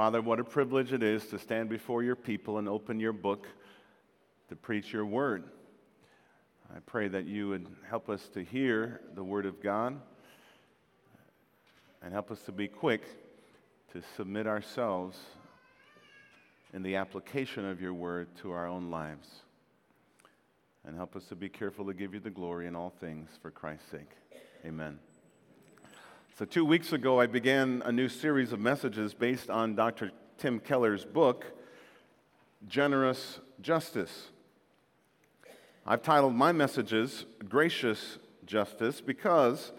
Father, what a privilege it is to stand before your people and open your book to preach your word. I pray that you would help us to hear the word of God and help us to be quick to submit ourselves in the application of your word to our own lives. And help us to be careful to give you the glory in all things for Christ's sake. Amen. So, two weeks ago, I began a new series of messages based on Dr. Tim Keller's book, Generous Justice. I've titled my messages Gracious Justice because,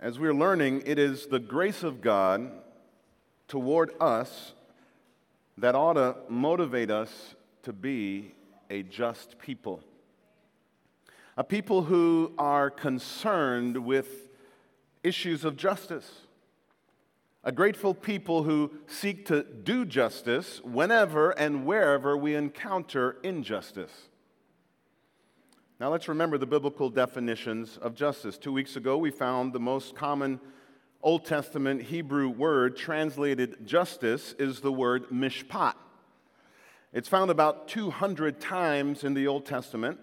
as we're learning, it is the grace of God toward us that ought to motivate us to be a just people. A people who are concerned with issues of justice. A grateful people who seek to do justice whenever and wherever we encounter injustice. Now let's remember the biblical definitions of justice. Two weeks ago, we found the most common Old Testament Hebrew word translated justice is the word mishpat. It's found about 200 times in the Old Testament.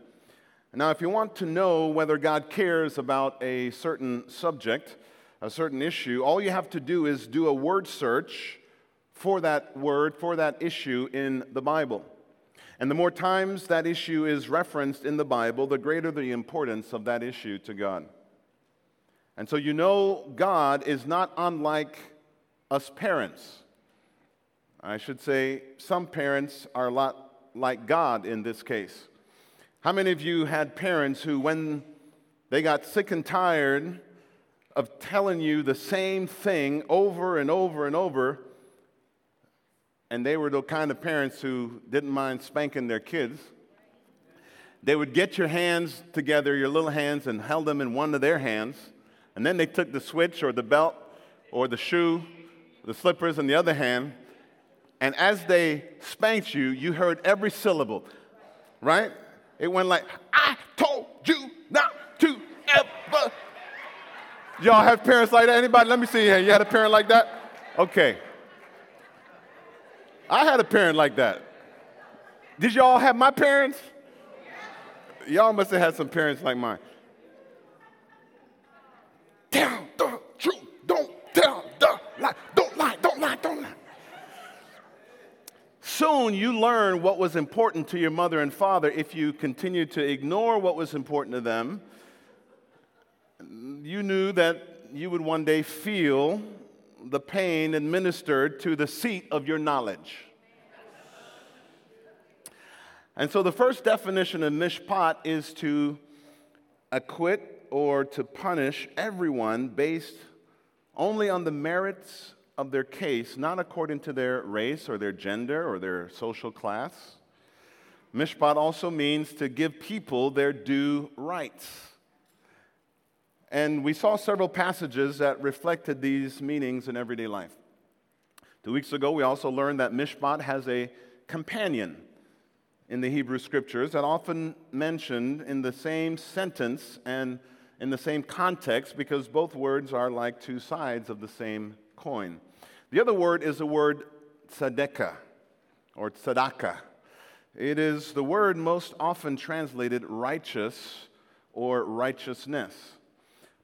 Now, if you want to know whether God cares about a certain subject, a certain issue, all you have to do is do a word search for that word, for that issue in the Bible. And the more times that issue is referenced in the Bible, the greater the importance of that issue to God. And so you know God is not unlike us parents. I should say, some parents are a lot like God in this case. How many of you had parents who, when they got sick and tired of telling you the same thing over and over and over, and they were the kind of parents who didn't mind spanking their kids? They would get your hands together, your little hands, and held them in one of their hands, and then they took the switch or the belt or the shoe, the slippers in the other hand, and as they spanked you, you heard every syllable, right? It went like, I told you not to ever. Y'all have parents like that? Anybody? Let me see here. You had a parent like that? Okay. I had a parent like that. Did y'all have my parents? Y'all must have had some parents like mine. Tell the truth. Don't tell the lie. Don't lie. Don't lie. Don't lie. Soon you learn what was important to your mother and father if you continued to ignore what was important to them. You knew that you would one day feel the pain administered to the seat of your knowledge. And so the first definition of mishpat is to acquit or to punish everyone based only on the merits of their case, not according to their race or their gender or their social class. Mishpat also means to give people their due rights. And we saw several passages that reflected these meanings in everyday life. Two weeks ago, we also learned that Mishpat has a companion in the Hebrew scriptures that often mentioned in the same sentence and in the same context because both words are like two sides of the same coin. The other word is the word tzedekah or tzedakah. It is the word most often translated righteous or righteousness.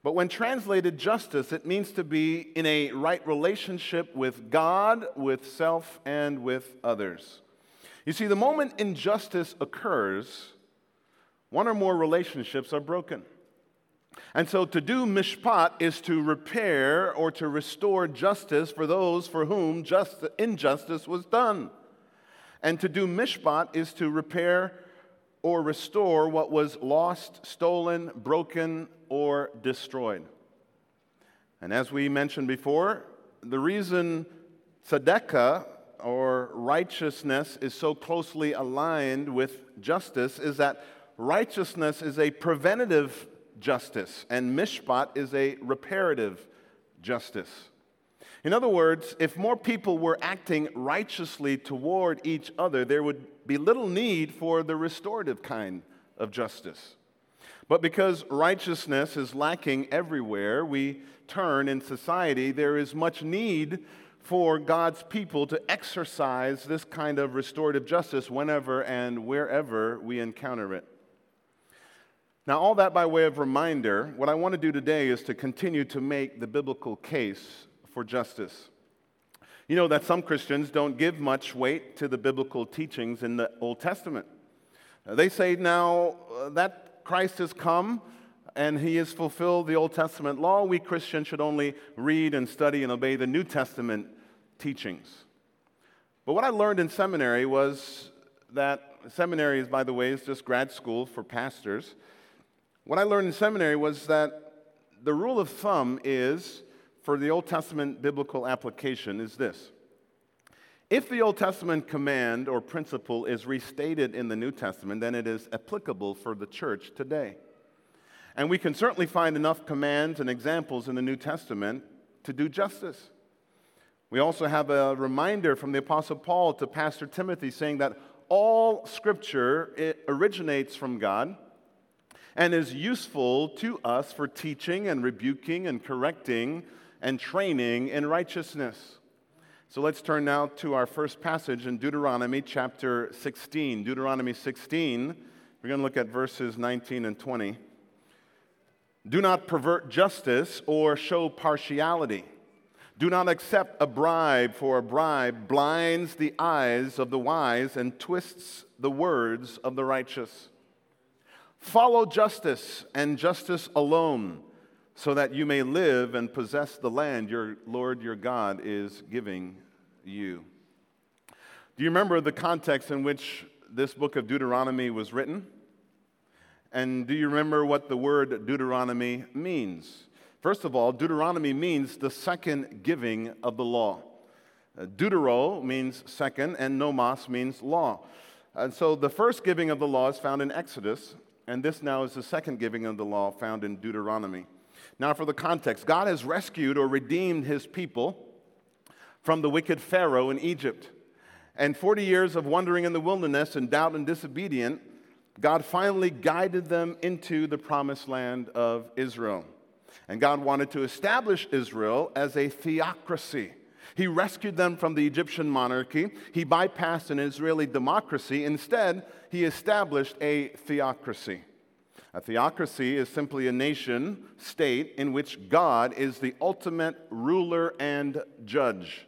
But when translated justice, it means to be in a right relationship with God, with self, and with others. You see, the moment injustice occurs, one or more relationships are broken. And so to do mishpat is to repair or to restore justice for those for whom just, injustice was done. And to do mishpat is to repair or restore what was lost, stolen, broken, or destroyed. And as we mentioned before, the reason tzedekah or righteousness is so closely aligned with justice is that righteousness is a preventative justice, and mishpat is a reparative justice. In other words, if more people were acting righteously toward each other, there would be little need for the restorative kind of justice. But because righteousness is lacking everywhere we turn in society, there is much need for God's people to exercise this kind of restorative justice whenever and wherever we encounter it. Now, all that by way of reminder, what I want to do today is to continue to make the biblical case for justice. You know that some Christians don't give much weight to the biblical teachings in the Old Testament. They say now uh, that Christ has come and he has fulfilled the Old Testament law, we Christians should only read and study and obey the New Testament teachings. But what I learned in seminary was that seminary is, by the way, is just grad school for pastors. What I learned in seminary was that the rule of thumb is for the Old Testament biblical application is this. If the Old Testament command or principle is restated in the New Testament, then it is applicable for the church today. And we can certainly find enough commands and examples in the New Testament to do justice. We also have a reminder from the Apostle Paul to Pastor Timothy saying that all scripture originates from God and is useful to us for teaching and rebuking and correcting and training in righteousness. So let's turn now to our first passage in Deuteronomy chapter 16. Deuteronomy 16, we're going to look at verses 19 and 20. Do not pervert justice or show partiality. Do not accept a bribe, for a bribe blinds the eyes of the wise and twists the words of the righteous. Follow justice and justice alone, so that you may live and possess the land your Lord your God is giving you. Do you remember the context in which this book of Deuteronomy was written? And do you remember what the word Deuteronomy means? First of all, Deuteronomy means the second giving of the law. Uh, Deutero means second, and nomos means law. And so the first giving of the law is found in Exodus, and this now is the second giving of the law found in Deuteronomy. Now, for the context, God has rescued or redeemed his people from the wicked Pharaoh in Egypt. And 40 years of wandering in the wilderness and doubt and disobedience God finally guided them into the promised land of Israel. And God wanted to establish Israel as a theocracy. He rescued them from the Egyptian monarchy. He bypassed an Israeli democracy. Instead, he established a theocracy. A theocracy is simply a nation state in which God is the ultimate ruler and judge.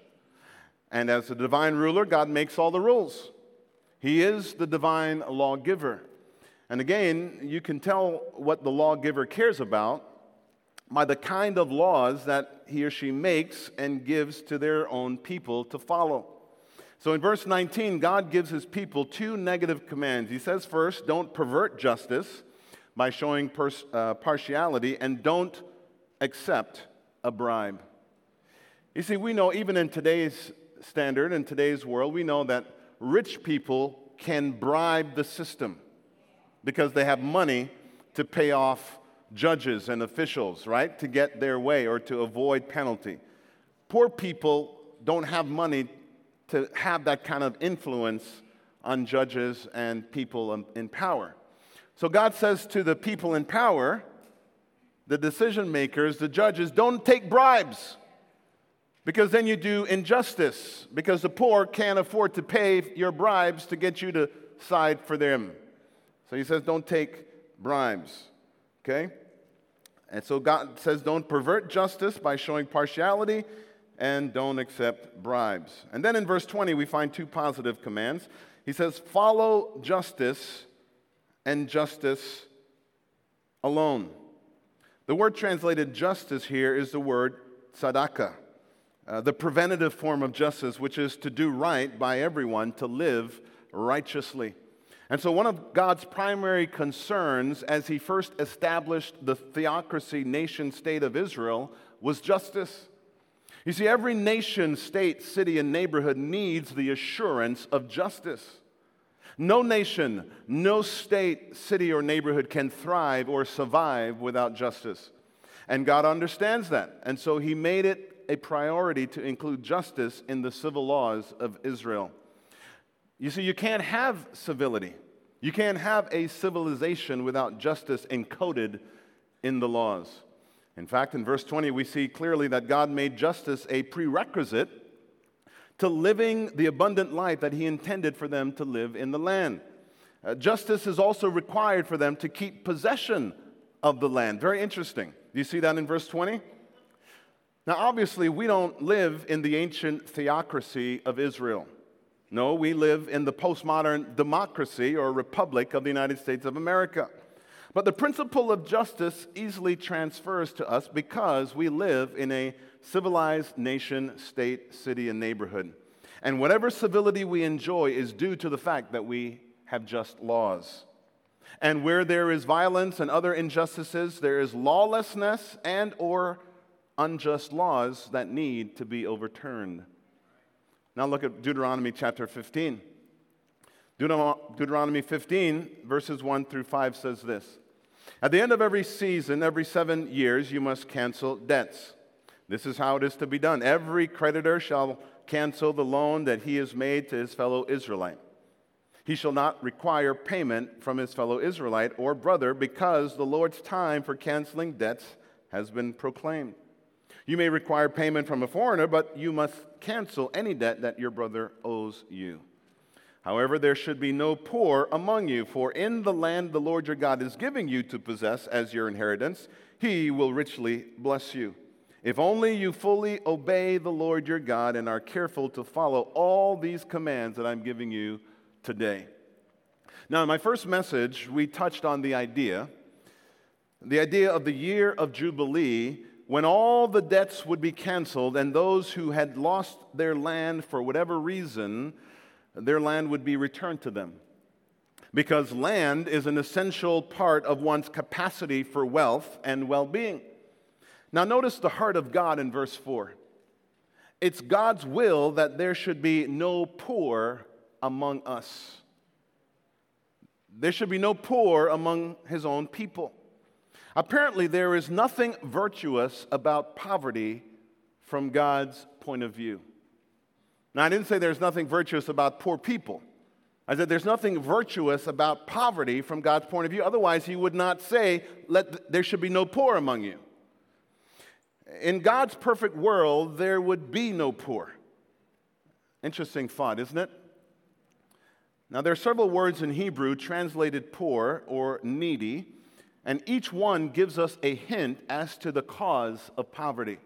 And as the divine ruler, God makes all the rules. He is the divine lawgiver. And again, you can tell what the lawgiver cares about by the kind of laws that he or she makes and gives to their own people to follow. So in verse 19, God gives his people two negative commands. He says, first, don't pervert justice by showing pers- uh, partiality, and don't accept a bribe. You see, we know even in today's standard, in today's world, we know that rich people can bribe the system because they have money to pay off judges and officials, right, to get their way or to avoid penalty. Poor people don't have money to have that kind of influence on judges and people in power. So God says to the people in power, the decision makers, the judges, don't take bribes because then you do injustice because the poor can't afford to pay your bribes to get you to side for them. So he says, don't take bribes. Okay? And so God says, don't pervert justice by showing partiality and don't accept bribes. And then in verse 20, we find two positive commands. He says, follow justice and justice alone. The word translated justice here is the word tzedakah, uh, the preventative form of justice, which is to do right by everyone, to live righteously. And so, one of God's primary concerns as he first established the theocracy nation state of Israel was justice. You see, every nation, state, city, and neighborhood needs the assurance of justice. No nation, no state, city, or neighborhood can thrive or survive without justice. And God understands that. And so He made it a priority to include justice in the civil laws of Israel. You see, you can't have civility. You can't have a civilization without justice encoded in the laws. In fact, in verse 20, we see clearly that God made justice a prerequisite to living the abundant life that He intended for them to live in the land. Uh, justice is also required for them to keep possession of the land. Very interesting. Do you see that in verse 20? Now, obviously, we don't live in the ancient theocracy of Israel. No, we live in the postmodern democracy or republic of the United States of America. But the principle of justice easily transfers to us because we live in a civilized nation, state, city, and neighborhood. And whatever civility we enjoy is due to the fact that we have just laws. And where there is violence and other injustices, there is lawlessness and or unjust laws that need to be overturned. Now look at Deuteronomy chapter 15. Deuteronomy 15, verses 1 through 5 says this At the end of every season, every seven years, you must cancel debts. This is how it is to be done. Every creditor shall cancel the loan that he has made to his fellow Israelite. He shall not require payment from his fellow Israelite or brother because the Lord's time for canceling debts has been proclaimed. You may require payment from a foreigner, but you must cancel any debt that your brother owes you. However, there should be no poor among you, for in the land the Lord your God is giving you to possess as your inheritance, he will richly bless you. If only you fully obey the Lord your God and are careful to follow all these commands that I'm giving you today. Now, in my first message, we touched on the idea the idea of the year of Jubilee when all the debts would be canceled and those who had lost their land for whatever reason, their land would be returned to them. Because land is an essential part of one's capacity for wealth and well being. Now, notice the heart of God in verse 4. It's God's will that there should be no poor among us. There should be no poor among his own people. Apparently, there is nothing virtuous about poverty from God's point of view. Now, I didn't say there's nothing virtuous about poor people. I said there's nothing virtuous about poverty from God's point of view. Otherwise, He would not say, Let, there should be no poor among you. In God's perfect world, there would be no poor. Interesting thought, isn't it? Now, there are several words in Hebrew translated poor or needy and each one gives us a hint as to the cause of poverty.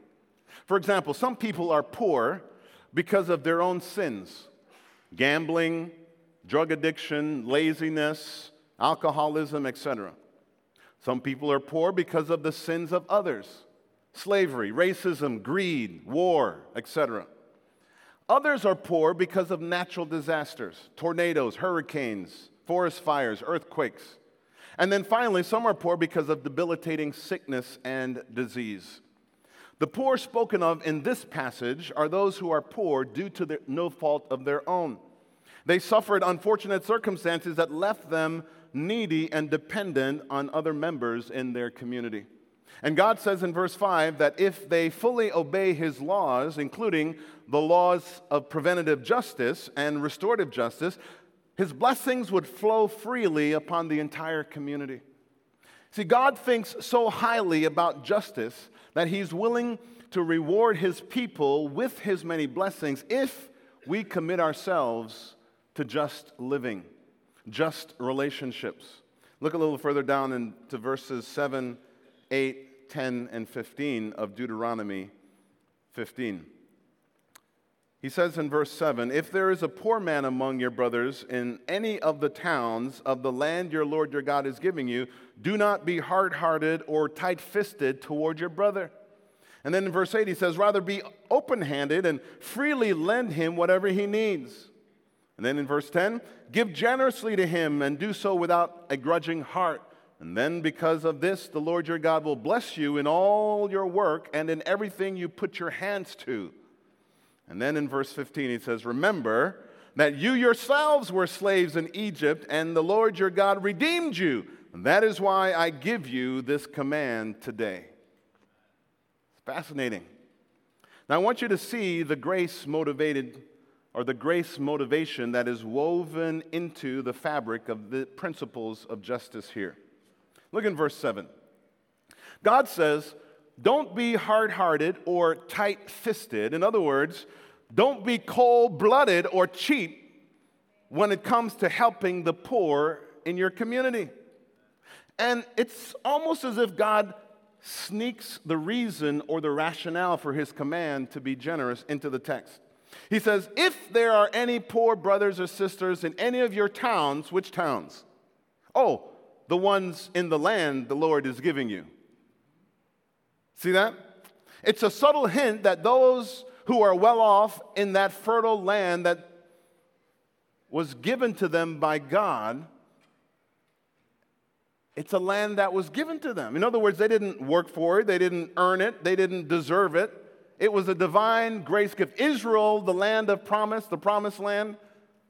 For example, some people are poor because of their own sins gambling, drug addiction, laziness, alcoholism, etc. Some people are poor because of the sins of others slavery, racism, greed, war, etc. Others are poor because of natural disasters tornadoes, hurricanes, forest fires, earthquakes. And then finally, some are poor because of debilitating sickness and disease. The poor spoken of in this passage are those who are poor due to their, no fault of their own. They suffered unfortunate circumstances that left them needy and dependent on other members in their community. And God says in verse 5 that if they fully obey his laws, including the laws of preventative justice and restorative justice, his blessings would flow freely upon the entire community. See, God thinks so highly about justice that he's willing to reward his people with his many blessings if we commit ourselves to just living, just relationships. Look a little further down into verses 7, 8, 10, and 15 of Deuteronomy 15. He says in verse 7 If there is a poor man among your brothers in any of the towns of the land your Lord your God is giving you, do not be hard hearted or tight fisted toward your brother. And then in verse 8, he says, Rather be open handed and freely lend him whatever he needs. And then in verse 10, give generously to him and do so without a grudging heart. And then because of this, the Lord your God will bless you in all your work and in everything you put your hands to. And then in verse 15, he says, Remember that you yourselves were slaves in Egypt, and the Lord your God redeemed you. And that is why I give you this command today. It's fascinating. Now, I want you to see the grace motivated or the grace motivation that is woven into the fabric of the principles of justice here. Look in verse 7. God says, don't be hard hearted or tight fisted. In other words, Don't be cold blooded or cheap when it comes to helping the poor in your community. And it's almost as if God sneaks the reason or the rationale for his command to be generous into the text. He says, If there are any poor brothers or sisters in any of your towns, which towns? Oh, the ones in the land the Lord is giving you. See that? It's a subtle hint that those who are well off in that fertile land that was given to them by God, it's a land that was given to them. In other words, they didn't work for it, they didn't earn it, they didn't deserve it. It was a divine grace gift. Israel, the land of promise, the promised land,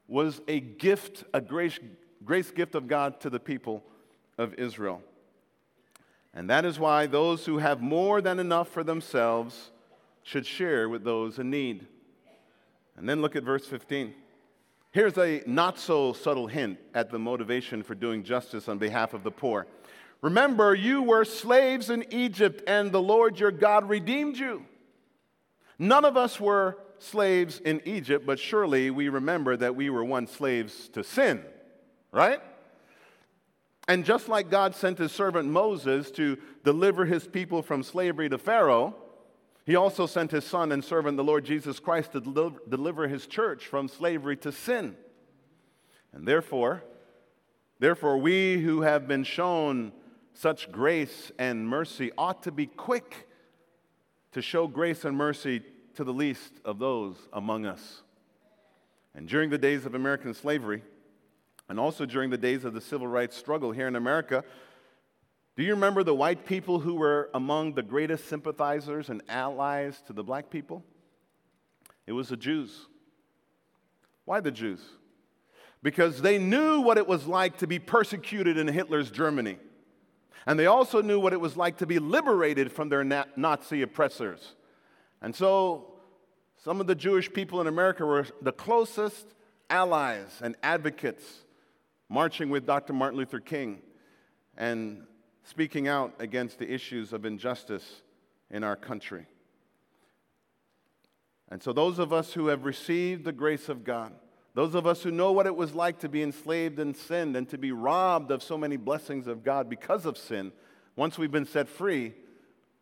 was a gift, a grace, grace gift of God to the people of Israel. And that is why those who have more than enough for themselves should share with those in need. And then look at verse 15. Here's a not so subtle hint at the motivation for doing justice on behalf of the poor. Remember, you were slaves in Egypt, and the Lord your God redeemed you. None of us were slaves in Egypt, but surely we remember that we were once slaves to sin, right? And just like God sent his servant Moses to deliver his people from slavery to Pharaoh, he also sent his son and servant, the Lord Jesus Christ, to deliver his church from slavery to sin. And therefore, therefore, we who have been shown such grace and mercy ought to be quick to show grace and mercy to the least of those among us. And during the days of American slavery, and also during the days of the civil rights struggle here in America, do you remember the white people who were among the greatest sympathizers and allies to the black people? It was the Jews. Why the Jews? Because they knew what it was like to be persecuted in Hitler's Germany. And they also knew what it was like to be liberated from their Nazi oppressors. And so some of the Jewish people in America were the closest allies and advocates marching with Dr. Martin Luther King and speaking out against the issues of injustice in our country. And so, those of us who have received the grace of God, those of us who know what it was like to be enslaved and sinned and to be robbed of so many blessings of God because of sin, once we've been set free,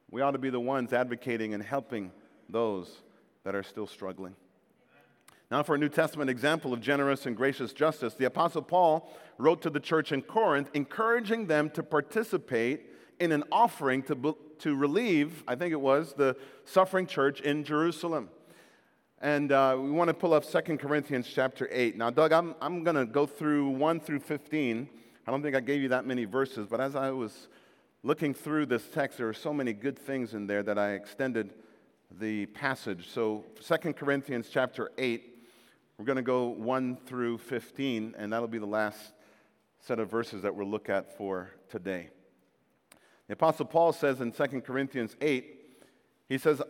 we ought to be the ones advocating and helping those that are still struggling. Now, for a New Testament example of generous and gracious justice, the Apostle Paul wrote to the church in Corinth, encouraging them to participate in an offering to, to relieve, I think it was, the suffering church in Jerusalem. And uh, we want to pull up 2 Corinthians chapter 8. Now, Doug, I'm, I'm going to go through 1 through 15. I don't think I gave you that many verses, but as I was looking through this text, there are so many good things in there that I extended the passage. So, 2 Corinthians chapter 8, we're going to go 1 through 15, and that'll be the last set of verses that we'll look at for today. The Apostle Paul says in 2 Corinthians 8, he says,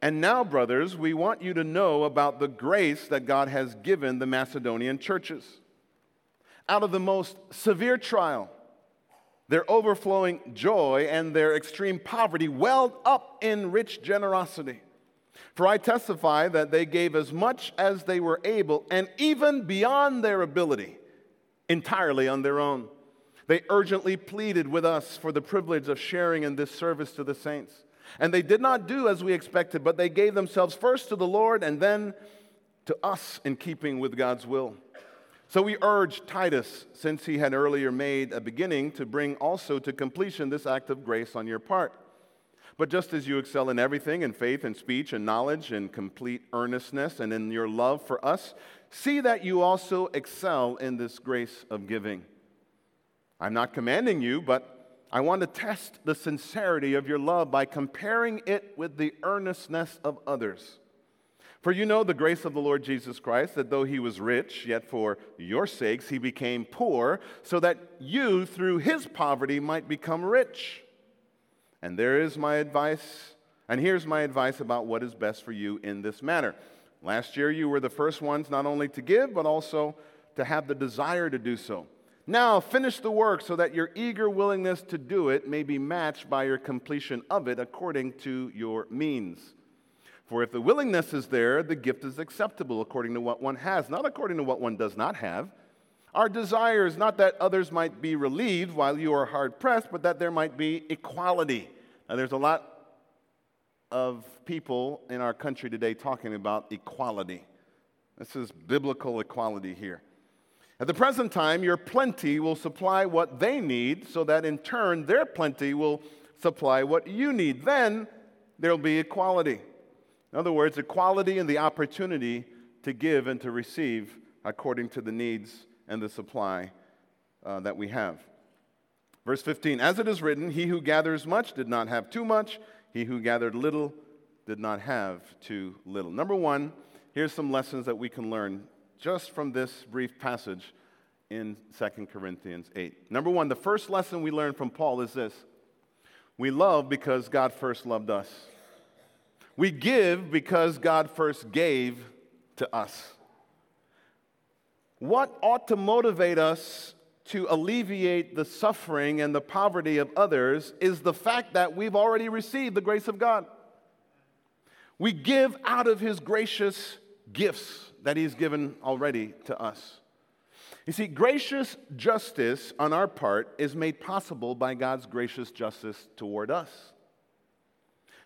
and now, brothers, we want you to know about the grace that God has given the Macedonian churches. Out of the most severe trial, their overflowing joy and their extreme poverty welled up in rich generosity. For I testify that they gave as much as they were able, and even beyond their ability, entirely on their own. They urgently pleaded with us for the privilege of sharing in this service to the saints. And they did not do as we expected, but they gave themselves first to the Lord and then to us in keeping with God's will. So we urged Titus, since he had earlier made a beginning, to bring also to completion this act of grace on your part. But just as you excel in everything, in faith and speech and knowledge and complete earnestness and in your love for us, see that you also excel in this grace of giving. I'm not commanding you, but I want to test the sincerity of your love by comparing it with the earnestness of others. For you know the grace of the Lord Jesus Christ, that though he was rich, yet for your sakes he became poor, so that you through his poverty might become rich. And there is my advice, and here's my advice about what is best for you in this matter. Last year you were the first ones not only to give, but also to have the desire to do so. Now finish the work so that your eager willingness to do it may be matched by your completion of it according to your means. For if the willingness is there, the gift is acceptable according to what one has, not according to what one does not have. Our desire is not that others might be relieved while you are hard pressed, but that there might be equality. Now, there's a lot of people in our country today talking about equality. This is biblical equality here. At the present time, your plenty will supply what they need, so that in turn, their plenty will supply what you need. Then there'll be equality. In other words, equality and the opportunity to give and to receive according to the needs and the supply uh, that we have. Verse 15 As it is written, he who gathers much did not have too much, he who gathered little did not have too little. Number one, here's some lessons that we can learn just from this brief passage in 2 Corinthians 8. Number one, the first lesson we learn from Paul is this we love because God first loved us. We give because God first gave to us. What ought to motivate us to alleviate the suffering and the poverty of others is the fact that we've already received the grace of God. We give out of His gracious gifts that He's given already to us. You see, gracious justice on our part is made possible by God's gracious justice toward us.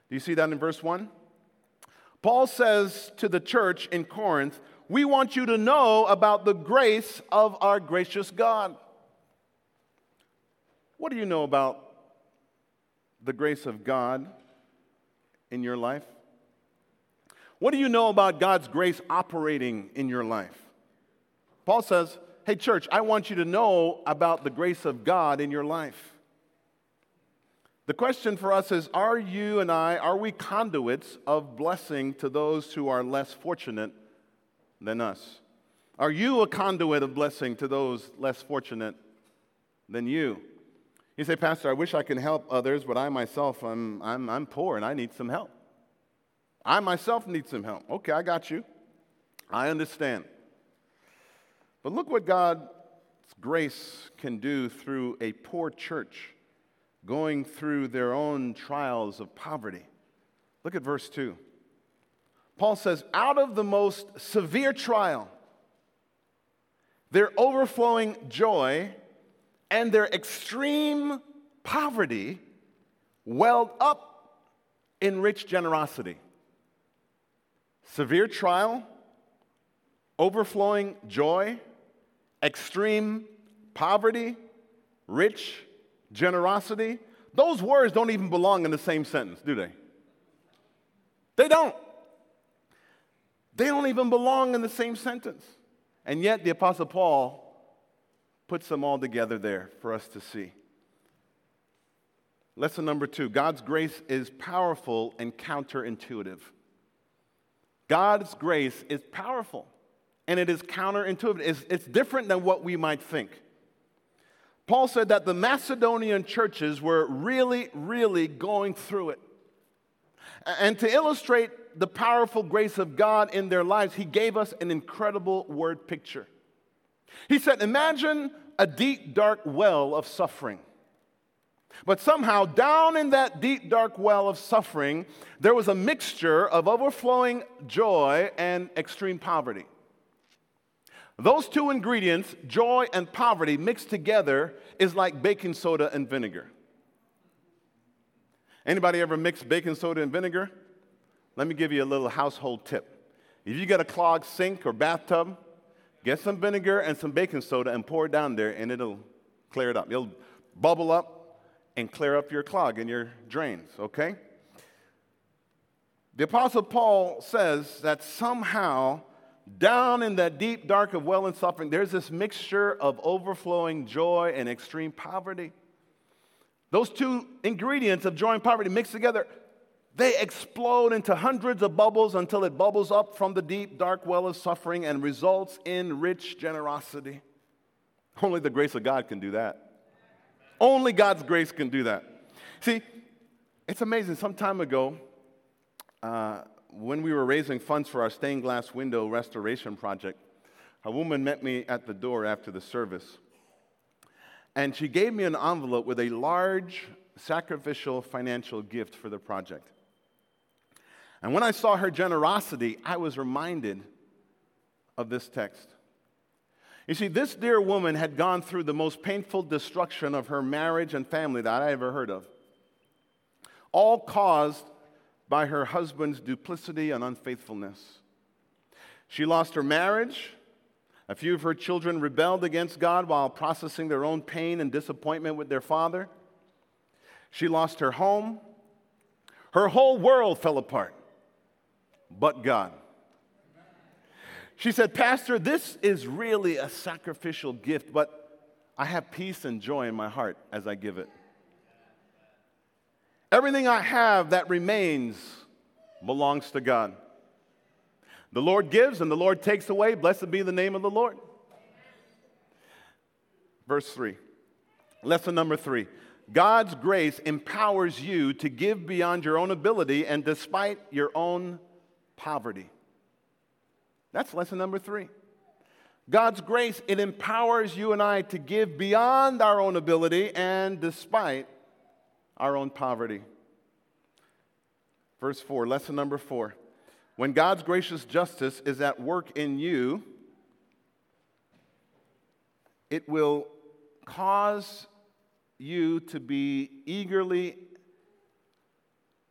Do you see that in verse 1? Paul says to the church in Corinth, We want you to know about the grace of our gracious God. What do you know about the grace of God in your life? What do you know about God's grace operating in your life? Paul says, Hey, church, I want you to know about the grace of God in your life. The question for us is Are you and I, are we conduits of blessing to those who are less fortunate than us? Are you a conduit of blessing to those less fortunate than you? You say, Pastor, I wish I could help others, but I myself, I'm, I'm, I'm poor and I need some help. I myself need some help. Okay, I got you. I understand. But look what God's grace can do through a poor church going through their own trials of poverty. Look at verse 2. Paul says, out of the most severe trial, their overflowing joy and their extreme poverty welled up in rich generosity. Severe trial, overflowing joy, extreme poverty, rich generosity. Those words don't even belong in the same sentence, do they? They don't. They don't even belong in the same sentence. And yet, the Apostle Paul puts them all together there for us to see. Lesson number two God's grace is powerful and counterintuitive. God's grace is powerful and it is counterintuitive. It's, it's different than what we might think. Paul said that the Macedonian churches were really, really going through it. And to illustrate the powerful grace of God in their lives, he gave us an incredible word picture. He said, Imagine a deep, dark well of suffering. But somehow, down in that deep, dark well of suffering, there was a mixture of overflowing joy and extreme poverty. Those two ingredients, joy and poverty, mixed together is like baking soda and vinegar. Anybody ever mix baking soda and vinegar? Let me give you a little household tip. If you got a clogged sink or bathtub, Get some vinegar and some baking soda and pour it down there, and it'll clear it up. It'll bubble up and clear up your clog and your drains, okay? The Apostle Paul says that somehow, down in that deep, dark of well and suffering, there's this mixture of overflowing joy and extreme poverty. Those two ingredients of joy and poverty mixed together they explode into hundreds of bubbles until it bubbles up from the deep, dark well of suffering and results in rich generosity. Only the grace of God can do that. Only God's grace can do that. See, it's amazing. Some time ago, uh, when we were raising funds for our stained glass window restoration project, a woman met me at the door after the service. And she gave me an envelope with a large sacrificial financial gift for the project. And when I saw her generosity, I was reminded of this text. You see, this dear woman had gone through the most painful destruction of her marriage and family that I ever heard of, all caused by her husband's duplicity and unfaithfulness. She lost her marriage. A few of her children rebelled against God while processing their own pain and disappointment with their father. She lost her home. Her whole world fell apart, but God. She said, Pastor, this is really a sacrificial gift, but I have peace and joy in my heart as I give it. Everything I have that remains belongs to God. The Lord gives and the Lord takes away. Blessed be the name of the Lord. Verse 3. Lesson number three God's grace empowers you to give beyond your own ability and despite your own poverty. That's lesson number three. God's grace, it empowers you and I to give beyond our own ability and despite our own poverty. Verse 4, lesson number 4. When God's gracious justice is at work in you, it will cause you to be eagerly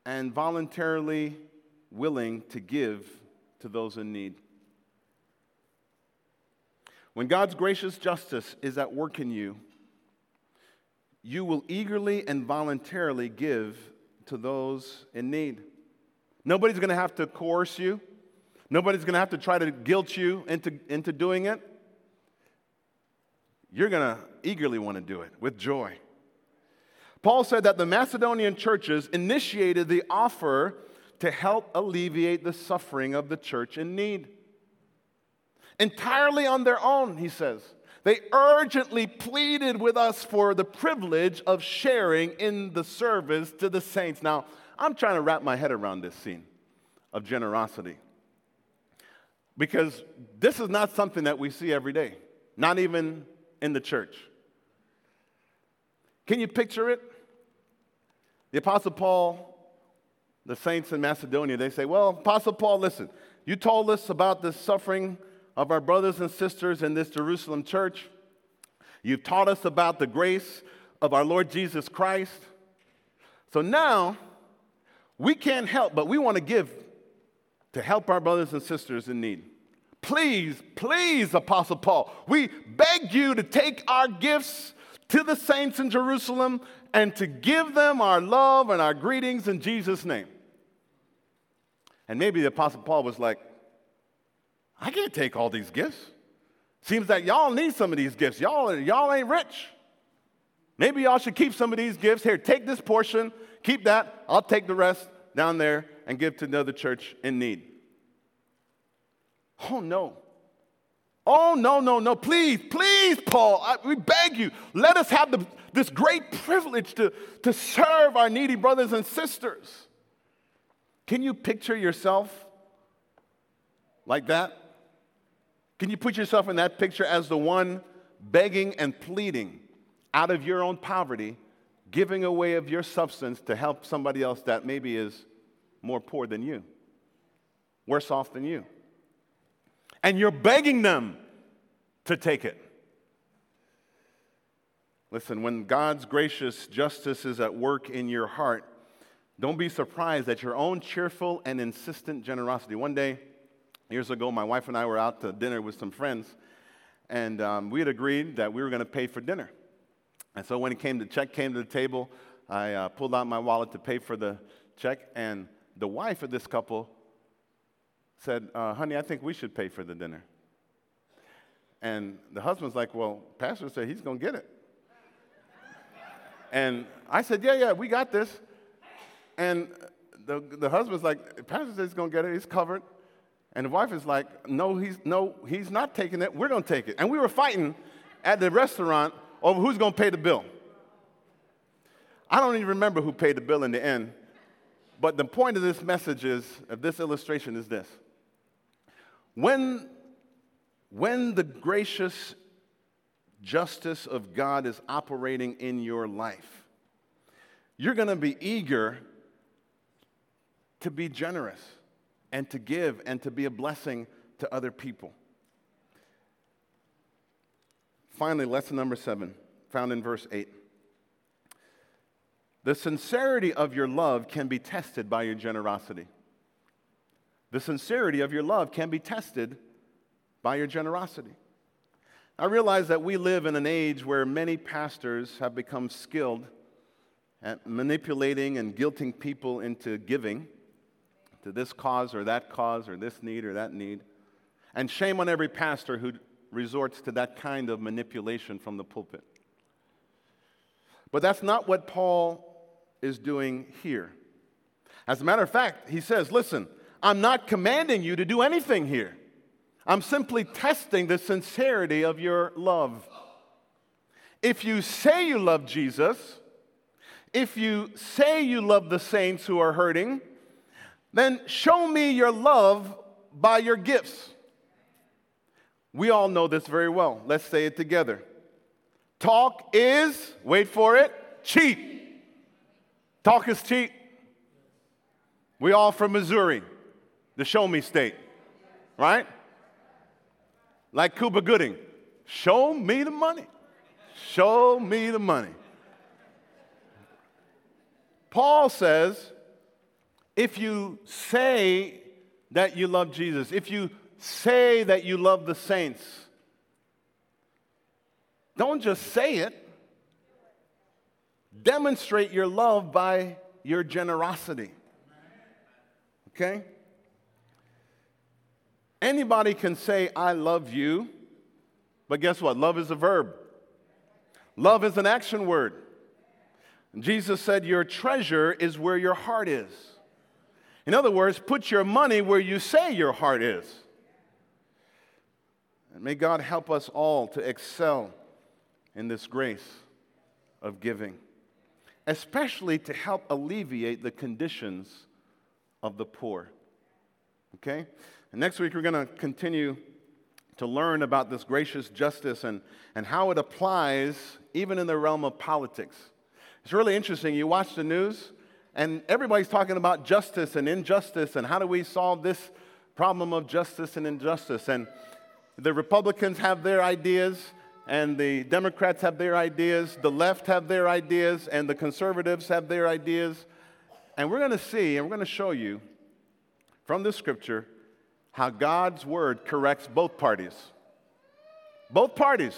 and voluntarily willing to give to those in need. When God's gracious justice is at work in you, you will eagerly and voluntarily give to those in need. Nobody's going to have to coerce you. Nobody's going to have to try to guilt you into, into doing it. You're going to eagerly want to do it with joy. Paul said that the Macedonian churches initiated the offer to help alleviate the suffering of the church in need entirely on their own, he says. They urgently pleaded with us for the privilege of sharing in the service to the saints. Now, I'm trying to wrap my head around this scene of generosity because this is not something that we see every day, not even in the church. Can you picture it? The Apostle Paul, the saints in Macedonia, they say, Well, Apostle Paul, listen, you told us about the suffering of our brothers and sisters in this Jerusalem church. You've taught us about the grace of our Lord Jesus Christ. So now, we can't help, but we want to give to help our brothers and sisters in need. Please, please, Apostle Paul, we beg you to take our gifts to the saints in Jerusalem and to give them our love and our greetings in Jesus' name. And maybe the Apostle Paul was like, I can't take all these gifts. Seems like y'all need some of these gifts. Y'all, y'all ain't rich. Maybe y'all should keep some of these gifts. Here, take this portion, keep that. I'll take the rest down there and give to another church in need. Oh, no. Oh, no, no, no. Please, please, Paul, I, we beg you, let us have the, this great privilege to, to serve our needy brothers and sisters. Can you picture yourself like that? Can you put yourself in that picture as the one begging and pleading out of your own poverty, giving away of your substance to help somebody else that maybe is more poor than you, worse off than you? And you're begging them to take it. Listen, when God's gracious justice is at work in your heart, don't be surprised at your own cheerful and insistent generosity. One day, Years ago, my wife and I were out to dinner with some friends, and um, we had agreed that we were going to pay for dinner. And so when it came, the check came to the table, I uh, pulled out my wallet to pay for the check, and the wife of this couple said, uh, "Honey, I think we should pay for the dinner." And the husband's like, "Well, Pastor said he's going to get it." and I said, "Yeah, yeah, we got this." And the, the husband's like, "Pastor said he's going to get it. He's covered." And the wife is like, no, he's, no, he's not taking it. We're going to take it. And we were fighting at the restaurant over who's going to pay the bill. I don't even remember who paid the bill in the end. But the point of this message is, of this illustration is this. When, when the gracious justice of God is operating in your life, you're going to be eager to be generous and to give and to be a blessing to other people. Finally, lesson number seven, found in verse 8. The sincerity of your love can be tested by your generosity. The sincerity of your love can be tested by your generosity. I realize that we live in an age where many pastors have become skilled at manipulating and guilting people into giving to this cause or that cause or this need or that need. And shame on every pastor who resorts to that kind of manipulation from the pulpit. But that's not what Paul is doing here. As a matter of fact, he says, Listen, I'm not commanding you to do anything here. I'm simply testing the sincerity of your love. If you say you love Jesus, if you say you love the saints who are hurting, then show me your love by your gifts. We all know this very well. Let's say it together. Talk is, wait for it, cheap. Talk is cheap. We all from Missouri, the show me state, right? like Cuba Gooding. Show me the money. Show me the money. Paul says, if you say that you love Jesus, if you say that you love the saints, don't just say it. Demonstrate your love by your generosity. Okay? Anybody can say, I love you, but guess what? Love is a verb, love is an action word. Jesus said, Your treasure is where your heart is. In other words, put your money where you say your heart is. And may God help us all to excel in this grace of giving, especially to help alleviate the conditions of the poor. Okay? And next week, we're going to continue to learn about this gracious justice and, and how it applies even in the realm of politics. It's really interesting. You watch the news, and everybody's talking about justice and injustice and how do we solve this problem of justice and injustice. And the Republicans have their ideas, and the Democrats have their ideas, the left have their ideas, and the conservatives have their ideas. And we're going to see, and we're going to show you from the scripture how God's word corrects both parties. Both parties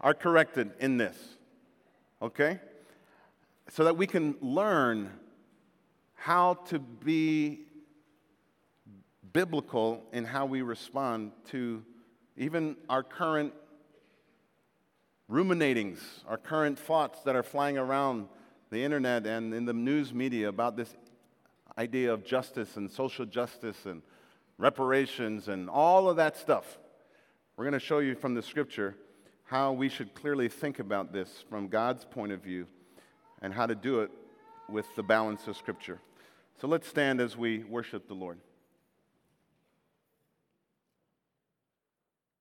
are corrected in this, okay? So that we can learn how to be biblical in how we respond to even our current ruminatings, our current thoughts that are flying around the internet and in the news media about this idea of justice and social justice and reparations, and all of that stuff. We're going to show you from the scripture how we should clearly think about this from God's point of view and how to do it with the balance of scripture. So let's stand as we worship the Lord.